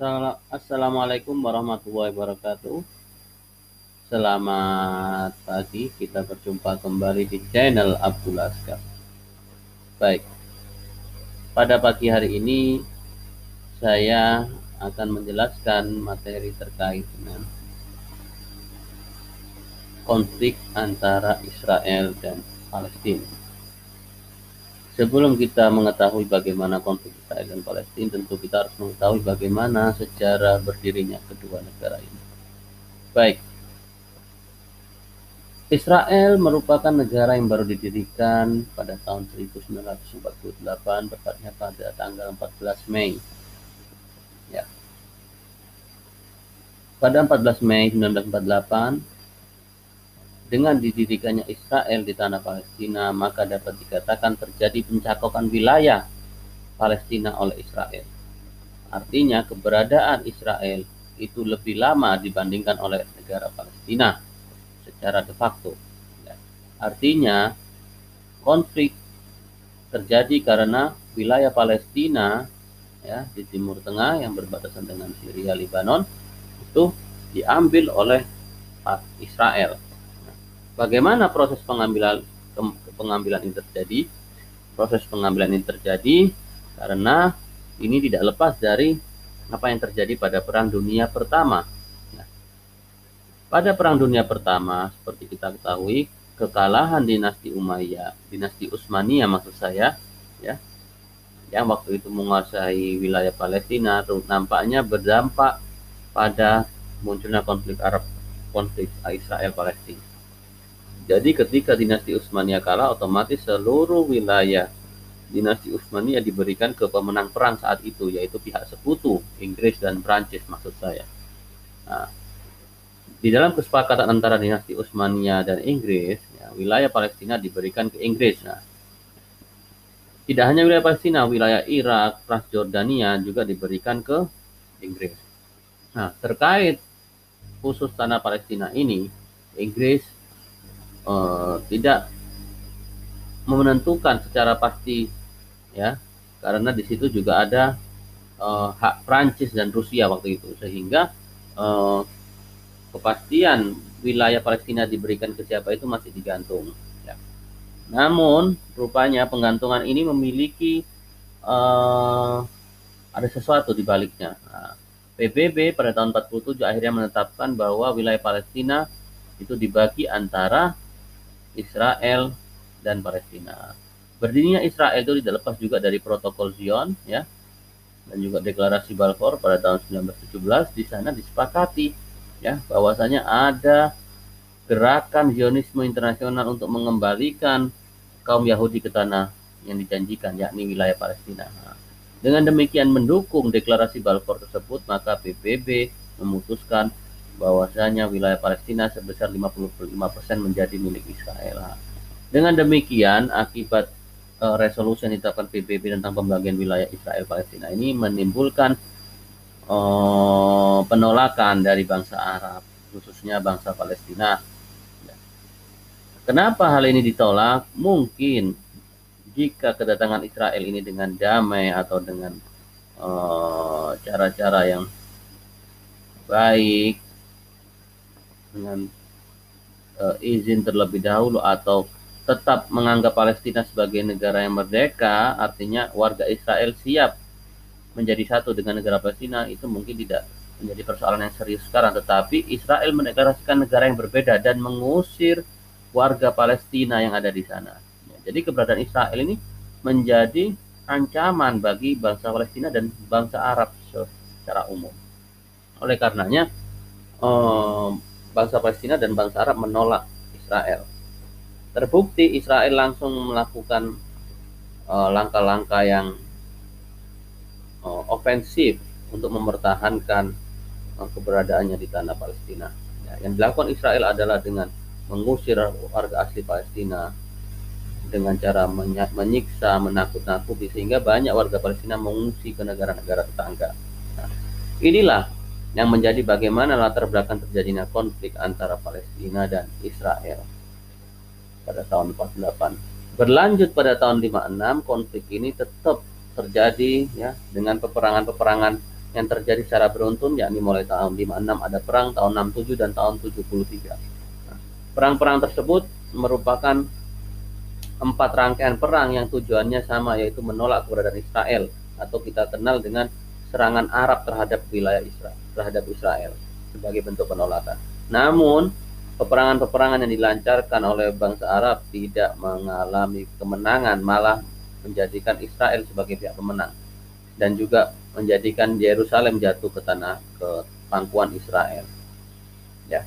Assala- Assalamualaikum warahmatullahi wabarakatuh. Selamat pagi, kita berjumpa kembali di channel Abdul Askar. Baik, pada pagi hari ini saya akan menjelaskan materi terkait dengan konflik antara Israel dan Palestina. Sebelum kita mengetahui bagaimana konflik Israel dan Palestina, tentu kita harus mengetahui bagaimana sejarah berdirinya kedua negara ini. Baik, Israel merupakan negara yang baru didirikan pada tahun 1948, tepatnya pada tanggal 14 Mei. Ya. Pada 14 Mei 1948, dengan didirikannya Israel di tanah Palestina, maka dapat dikatakan terjadi pencakupan wilayah Palestina oleh Israel. Artinya keberadaan Israel itu lebih lama dibandingkan oleh negara Palestina secara de facto. Ya. Artinya konflik terjadi karena wilayah Palestina ya di Timur Tengah yang berbatasan dengan Syria, Lebanon itu diambil oleh Israel Bagaimana proses pengambilan pengambilan ini terjadi? Proses pengambilan ini terjadi karena ini tidak lepas dari apa yang terjadi pada Perang Dunia Pertama. Nah, pada Perang Dunia Pertama, seperti kita ketahui, kekalahan dinasti Umayyah, dinasti Utsmaniyah maksud saya, ya, yang waktu itu menguasai wilayah Palestina, nampaknya berdampak pada munculnya konflik Arab, konflik Israel Palestina. Jadi ketika dinasti Utsmaniyah kalah, otomatis seluruh wilayah dinasti Utsmaniyah diberikan ke pemenang perang saat itu, yaitu pihak sekutu Inggris dan Prancis maksud saya. Nah, di dalam kesepakatan antara dinasti Utsmaniyah dan Inggris, ya, wilayah Palestina diberikan ke Inggris. Nah, tidak hanya wilayah Palestina, wilayah Irak, Transjordania juga diberikan ke Inggris. Nah, terkait khusus tanah Palestina ini, Inggris uh, tidak menentukan secara pasti ya. Karena di situ juga ada uh, hak Prancis dan Rusia waktu itu. Sehingga uh, kepastian wilayah Palestina diberikan ke siapa itu masih digantung ya. namun rupanya penggantungan ini memiliki uh, ada sesuatu di baliknya. Nah, PBB pada tahun 47 akhirnya menetapkan bahwa wilayah Palestina itu dibagi antara Israel dan Palestina. Berdirinya Israel itu tidak lepas juga dari protokol Zion ya dan juga deklarasi Balfour pada tahun 1917 di sana disepakati ya bahwasanya ada gerakan Zionisme internasional untuk mengembalikan kaum Yahudi ke tanah yang dijanjikan yakni wilayah Palestina. Dengan demikian mendukung deklarasi Balfour tersebut maka PBB memutuskan bahwasanya wilayah Palestina sebesar 55% menjadi milik Israel. Dengan demikian, akibat uh, resolusi yang ditetapkan PBB tentang pembagian wilayah Israel Palestina ini menimbulkan uh, penolakan dari bangsa Arab, khususnya bangsa Palestina. Kenapa hal ini ditolak? Mungkin jika kedatangan Israel ini dengan damai atau dengan eh, cara-cara uh, yang baik dengan uh, izin terlebih dahulu atau tetap menganggap Palestina sebagai negara yang merdeka, artinya warga Israel siap menjadi satu dengan negara Palestina itu mungkin tidak menjadi persoalan yang serius sekarang, tetapi Israel mendeklarasikan negara yang berbeda dan mengusir warga Palestina yang ada di sana. Ya, jadi keberadaan Israel ini menjadi ancaman bagi bangsa Palestina dan bangsa Arab secara umum. Oleh karenanya, um, bangsa Palestina dan bangsa Arab menolak Israel. Terbukti Israel langsung melakukan eh, langkah-langkah uh, yang uh, ofensif untuk mempertahankan uh, keberadaannya di tanah Palestina. Ya, yang dilakukan Israel adalah dengan mengusir warga asli Palestina dengan cara menyiksa, menakut-nakuti sehingga banyak warga Palestina mengungsi ke negara-negara tetangga. Nah, inilah yang menjadi bagaimana latar belakang terjadinya konflik antara Palestina dan Israel pada tahun 48. Berlanjut pada tahun 56, konflik ini tetap terjadi ya dengan peperangan-peperangan yang terjadi secara beruntun yakni mulai tahun 56 ada perang, tahun 67 dan tahun 73. Nah, perang-perang tersebut merupakan empat rangkaian perang yang tujuannya sama yaitu menolak keberadaan Israel atau kita kenal dengan serangan Arab terhadap wilayah Israel terhadap Israel sebagai bentuk penolakan. Namun peperangan-peperangan yang dilancarkan oleh bangsa Arab tidak mengalami kemenangan malah menjadikan Israel sebagai pihak pemenang dan juga menjadikan Yerusalem jatuh ke tanah ke pangkuan Israel. Ya.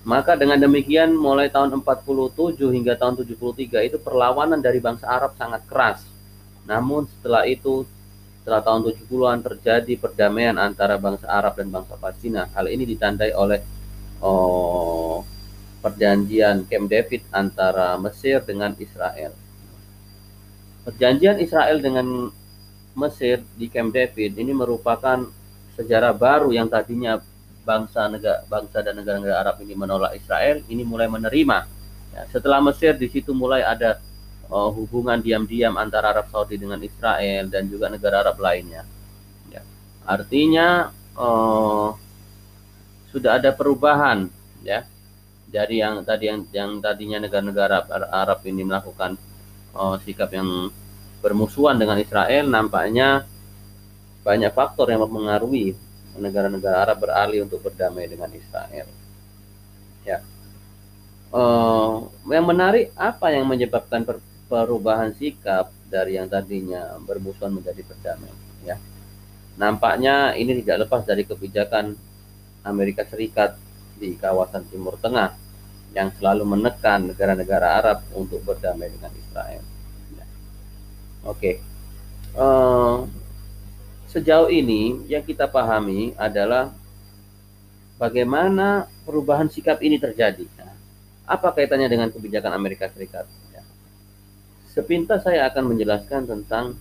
Maka dengan demikian mulai tahun 47 hingga tahun 73 itu perlawanan dari bangsa Arab sangat keras. Namun setelah itu setelah tahun 70-an terjadi perdamaian antara bangsa Arab dan bangsa Palestina. Hal ini ditandai oleh oh, perjanjian Camp David antara Mesir dengan Israel. Perjanjian Israel dengan Mesir di Camp David ini merupakan sejarah baru yang tadinya bangsa negara bangsa dan negara-negara Arab ini menolak Israel, ini mulai menerima. Ya, setelah Mesir di situ mulai ada uh, hubungan diam-diam antara Arab Saudi dengan Israel dan juga negara Arab lainnya. Ya. Artinya uh, sudah ada perubahan, ya dari yang tadi yang yang tadinya negara-negara Arab ini melakukan uh, sikap yang bermusuhan dengan Israel nampaknya banyak faktor yang mempengaruhi negara-negara Arab beralih untuk berdamai dengan Israel. Ya, uh, yang menarik apa yang menyebabkan per perubahan sikap dari yang tadinya bermusuhan menjadi berdamai? Ya, nampaknya ini tidak lepas dari kebijakan Amerika Serikat di kawasan Timur Tengah yang selalu menekan negara-negara Arab untuk berdamai dengan Israel. Oke. Okay. Uh, eh, sejauh ini yang kita pahami adalah bagaimana perubahan sikap ini terjadi. Nah, apa kaitannya dengan kebijakan Amerika Serikat? Sepintas saya akan menjelaskan tentang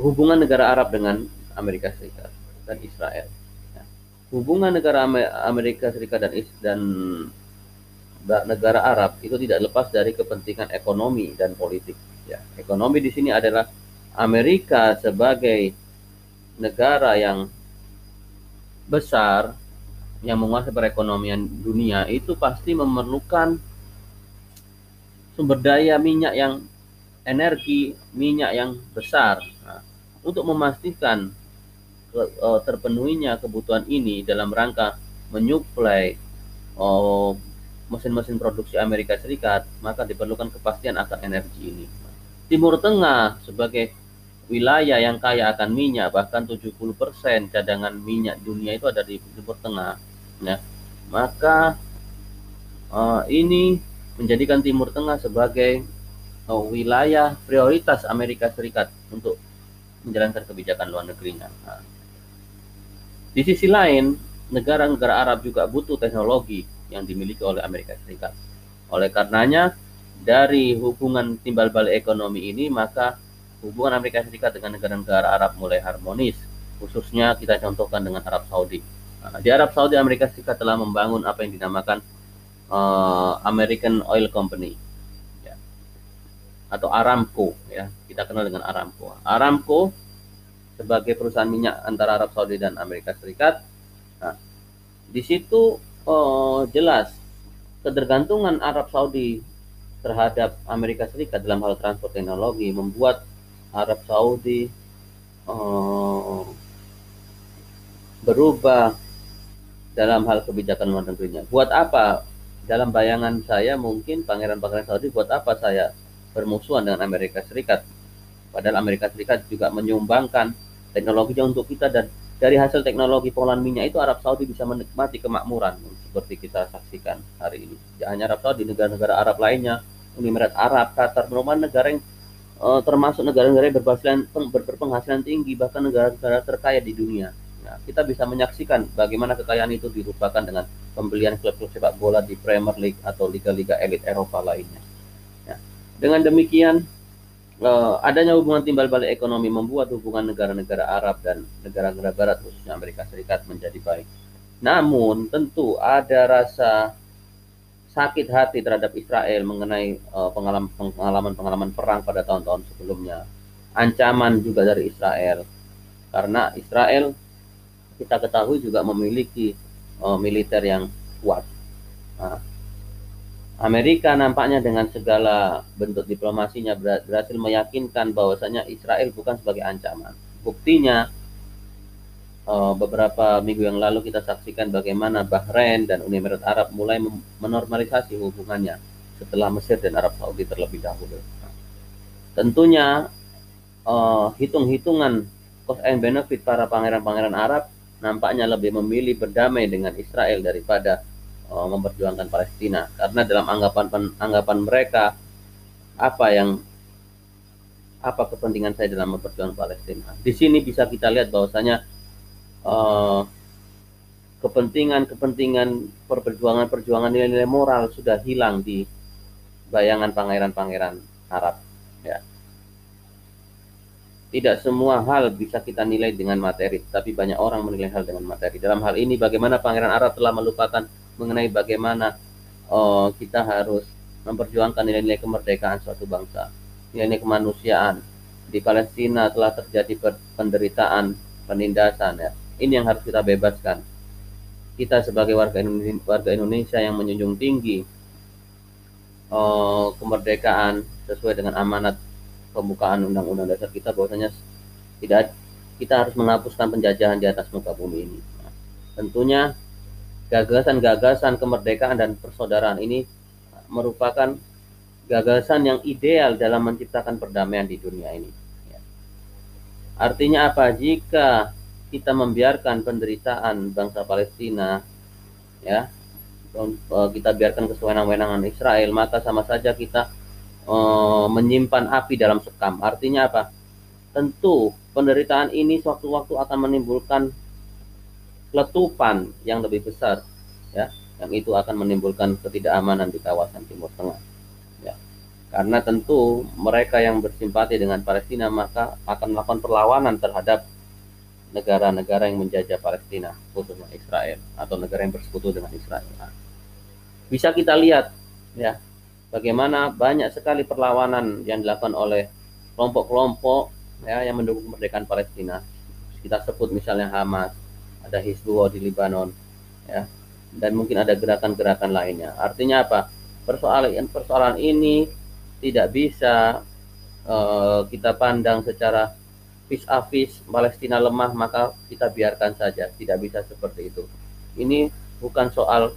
hubungan negara Arab dengan Amerika Serikat dan Israel. Ya. Hubungan negara Amerika Serikat dan dan negara Arab itu tidak lepas dari kepentingan ekonomi dan politik Ya, ekonomi di sini adalah Amerika sebagai negara yang besar yang menguasai perekonomian dunia itu pasti memerlukan sumber daya minyak yang energi minyak yang besar nah, untuk memastikan ke, uh, terpenuhinya kebutuhan ini dalam rangka menyuplai uh, mesin-mesin produksi Amerika Serikat maka diperlukan kepastian akan energi ini Timur Tengah sebagai wilayah yang kaya akan minyak, bahkan 70% cadangan minyak dunia itu ada di Timur Tengah. Ya. Maka uh, ini menjadikan Timur Tengah sebagai uh, wilayah prioritas Amerika Serikat untuk menjalankan kebijakan luar negerinya. Nah, di sisi lain, negara-negara Arab juga butuh teknologi yang dimiliki oleh Amerika Serikat. Oleh karenanya, dari hubungan timbal balik ekonomi ini maka hubungan Amerika Serikat dengan negara-negara Arab mulai harmonis khususnya kita contohkan dengan Arab Saudi nah, di Arab Saudi Amerika Serikat telah membangun apa yang dinamakan uh, American Oil Company ya. atau Aramco ya kita kenal dengan Aramco Aramco sebagai perusahaan minyak antara Arab Saudi dan Amerika Serikat nah, di situ uh, jelas ketergantungan Arab Saudi terhadap Amerika Serikat dalam hal transport teknologi membuat Arab Saudi uh, berubah dalam hal kebijakan luar negerinya. Buat apa? Dalam bayangan saya mungkin pangeran-pangeran Saudi buat apa saya bermusuhan dengan Amerika Serikat? Padahal Amerika Serikat juga menyumbangkan teknologinya untuk kita dan dari hasil teknologi pengolahan minyak itu Arab Saudi bisa menikmati kemakmuran seperti kita saksikan hari ini. Tidak hanya Arab Saudi, negara-negara Arab lainnya Uni Emirat Arab, Qatar merupakan negara yang uh, termasuk negara-negara yang berpenghasilan, berpenghasilan tinggi, bahkan negara-negara terkaya di dunia. Nah, kita bisa menyaksikan bagaimana kekayaan itu dirupakan dengan pembelian klub-klub sepak bola di Premier League atau liga-liga elit Eropa lainnya. Ya. Dengan demikian, uh, adanya hubungan timbal balik ekonomi membuat hubungan negara-negara Arab dan negara-negara Barat, khususnya Amerika Serikat, menjadi baik. Namun, tentu ada rasa sakit hati terhadap Israel mengenai uh, pengalaman pengalaman perang pada tahun-tahun sebelumnya. Ancaman juga dari Israel karena Israel kita ketahui juga memiliki uh, militer yang kuat. Nah, Amerika nampaknya dengan segala bentuk diplomasinya berhasil meyakinkan bahwasanya Israel bukan sebagai ancaman. Buktinya eh, beberapa minggu yang lalu kita saksikan bagaimana Bahrain dan Uni Emirat Arab mulai menormalisasi hubungannya setelah Mesir dan Arab Saudi terlebih dahulu. Tentunya eh, hitung-hitungan cost and benefit para pangeran-pangeran Arab nampaknya lebih memilih berdamai dengan Israel daripada uh, memperjuangkan Palestina karena dalam anggapan anggapan mereka apa yang apa kepentingan saya dalam memperjuangkan Palestina. Di sini bisa kita lihat bahwasanya uh, kepentingan-kepentingan perjuangan-perjuangan nilai-nilai moral sudah hilang di bayangan pangeran-pangeran Arab. Ya. Tidak semua hal bisa kita nilai dengan materi, tapi banyak orang menilai hal dengan materi. Dalam hal ini, bagaimana pangeran Arab telah melupakan mengenai bagaimana oh, kita harus memperjuangkan nilai-nilai kemerdekaan suatu bangsa, nilai-nilai kemanusiaan. Di Palestina telah terjadi penderitaan, penindasan ya. Ini yang harus kita bebaskan. Kita sebagai warga Indonesia, warga Indonesia yang menjunjung tinggi oh, kemerdekaan sesuai dengan amanat pembukaan Undang-Undang Dasar kita bahwasanya tidak kita harus menghapuskan penjajahan di atas muka bumi ini. Nah, tentunya gagasan-gagasan kemerdekaan dan persaudaraan ini merupakan gagasan yang ideal dalam menciptakan perdamaian di dunia ini. Ya. Artinya apa? Jika kita membiarkan penderitaan bangsa Palestina, ya, kita biarkan kesewenang-wenangan Israel, maka sama saja kita uh, menyimpan api dalam sekam. Artinya apa? Tentu penderitaan ini suatu waktu akan menimbulkan letupan yang lebih besar ya yang itu akan menimbulkan ketidakamanan di kawasan Timur Tengah ya karena tentu mereka yang bersimpati dengan Palestina maka akan melakukan perlawanan terhadap negara-negara yang menjajah Palestina khususnya Israel atau negara yang bersekutu dengan Israel nah, bisa kita lihat ya bagaimana banyak sekali perlawanan yang dilakukan oleh kelompok-kelompok ya yang mendukung kemerdekaan Palestina kita sebut misalnya Hamas ada Hizbullah di Lebanon, ya, dan mungkin ada gerakan-gerakan lainnya. Artinya apa? Persoalan persoalan ini tidak bisa uh, kita pandang secara vis a vis Palestina lemah maka kita biarkan saja. Tidak bisa seperti itu. Ini bukan soal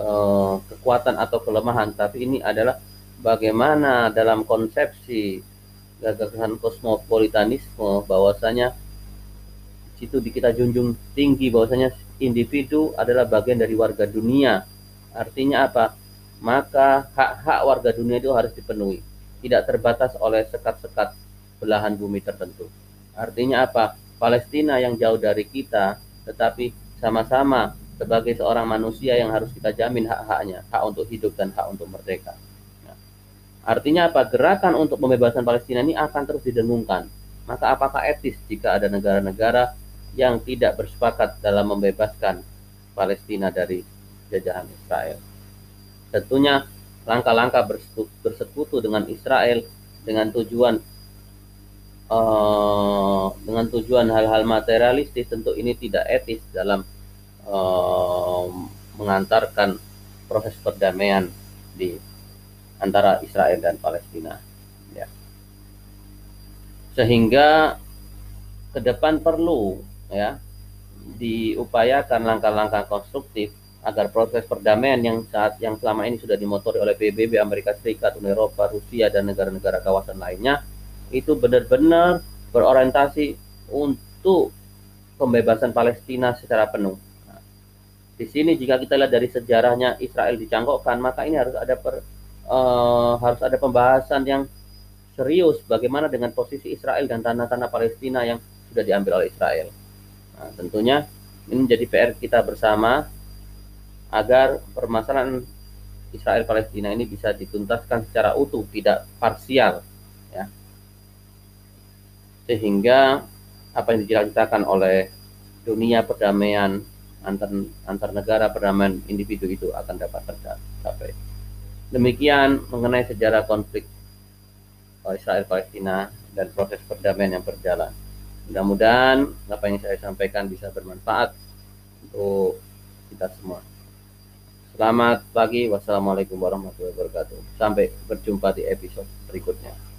uh, kekuatan atau kelemahan, tapi ini adalah bagaimana dalam konsepsi gagasan kosmopolitanisme bahwasanya situ kita junjung tinggi bahwasanya individu adalah bagian dari warga dunia. Artinya apa? Maka hak-hak warga dunia itu harus dipenuhi, tidak terbatas oleh sekat-sekat belahan bumi tertentu. Artinya apa? Palestina yang jauh dari kita, tetapi sama-sama sebagai seorang manusia yang harus kita jamin hak-haknya, hak untuk hidup dan hak untuk merdeka. Nah, artinya apa? Gerakan untuk pembebasan Palestina ini akan terus didengungkan. Maka apakah etis jika ada negara-negara yang tidak bersepakat dalam membebaskan Palestina dari jajahan Israel. Tentunya langkah-langkah bersekutu dengan Israel dengan tujuan uh, dengan tujuan hal-hal materialistis tentu ini tidak etis dalam mengantarkan proses perdamaian di antara Israel dan Palestina. Ya. Sehingga ke depan perlu ya diupayakan langkah-langkah konstruktif agar proses perdamaian yang saat yang selama ini sudah dimotori oleh PBB Amerika Serikat, Uni Eropa, Rusia dan negara-negara kawasan lainnya itu benar-benar berorientasi untuk pembebasan Palestina secara penuh. Di sini jika kita lihat dari sejarahnya Israel dicangkokkan, maka ini harus ada per, uh, harus ada pembahasan yang serius bagaimana dengan posisi Israel dan tanah-tanah Palestina yang sudah diambil oleh Israel. Nah, tentunya ini menjadi PR kita bersama agar permasalahan Israel Palestina ini bisa dituntaskan secara utuh, tidak parsial, ya. Sehingga apa yang diceritakan oleh dunia perdamaian antar antar negara perdamaian individu itu akan dapat tercapai. Demikian mengenai sejarah konflik Israel Palestina dan proses perdamaian yang berjalan. Mudah-mudahan apa yang saya sampaikan bisa bermanfaat untuk kita semua. Selamat pagi, wassalamualaikum warahmatullahi wabarakatuh. Sampai berjumpa di episode berikutnya.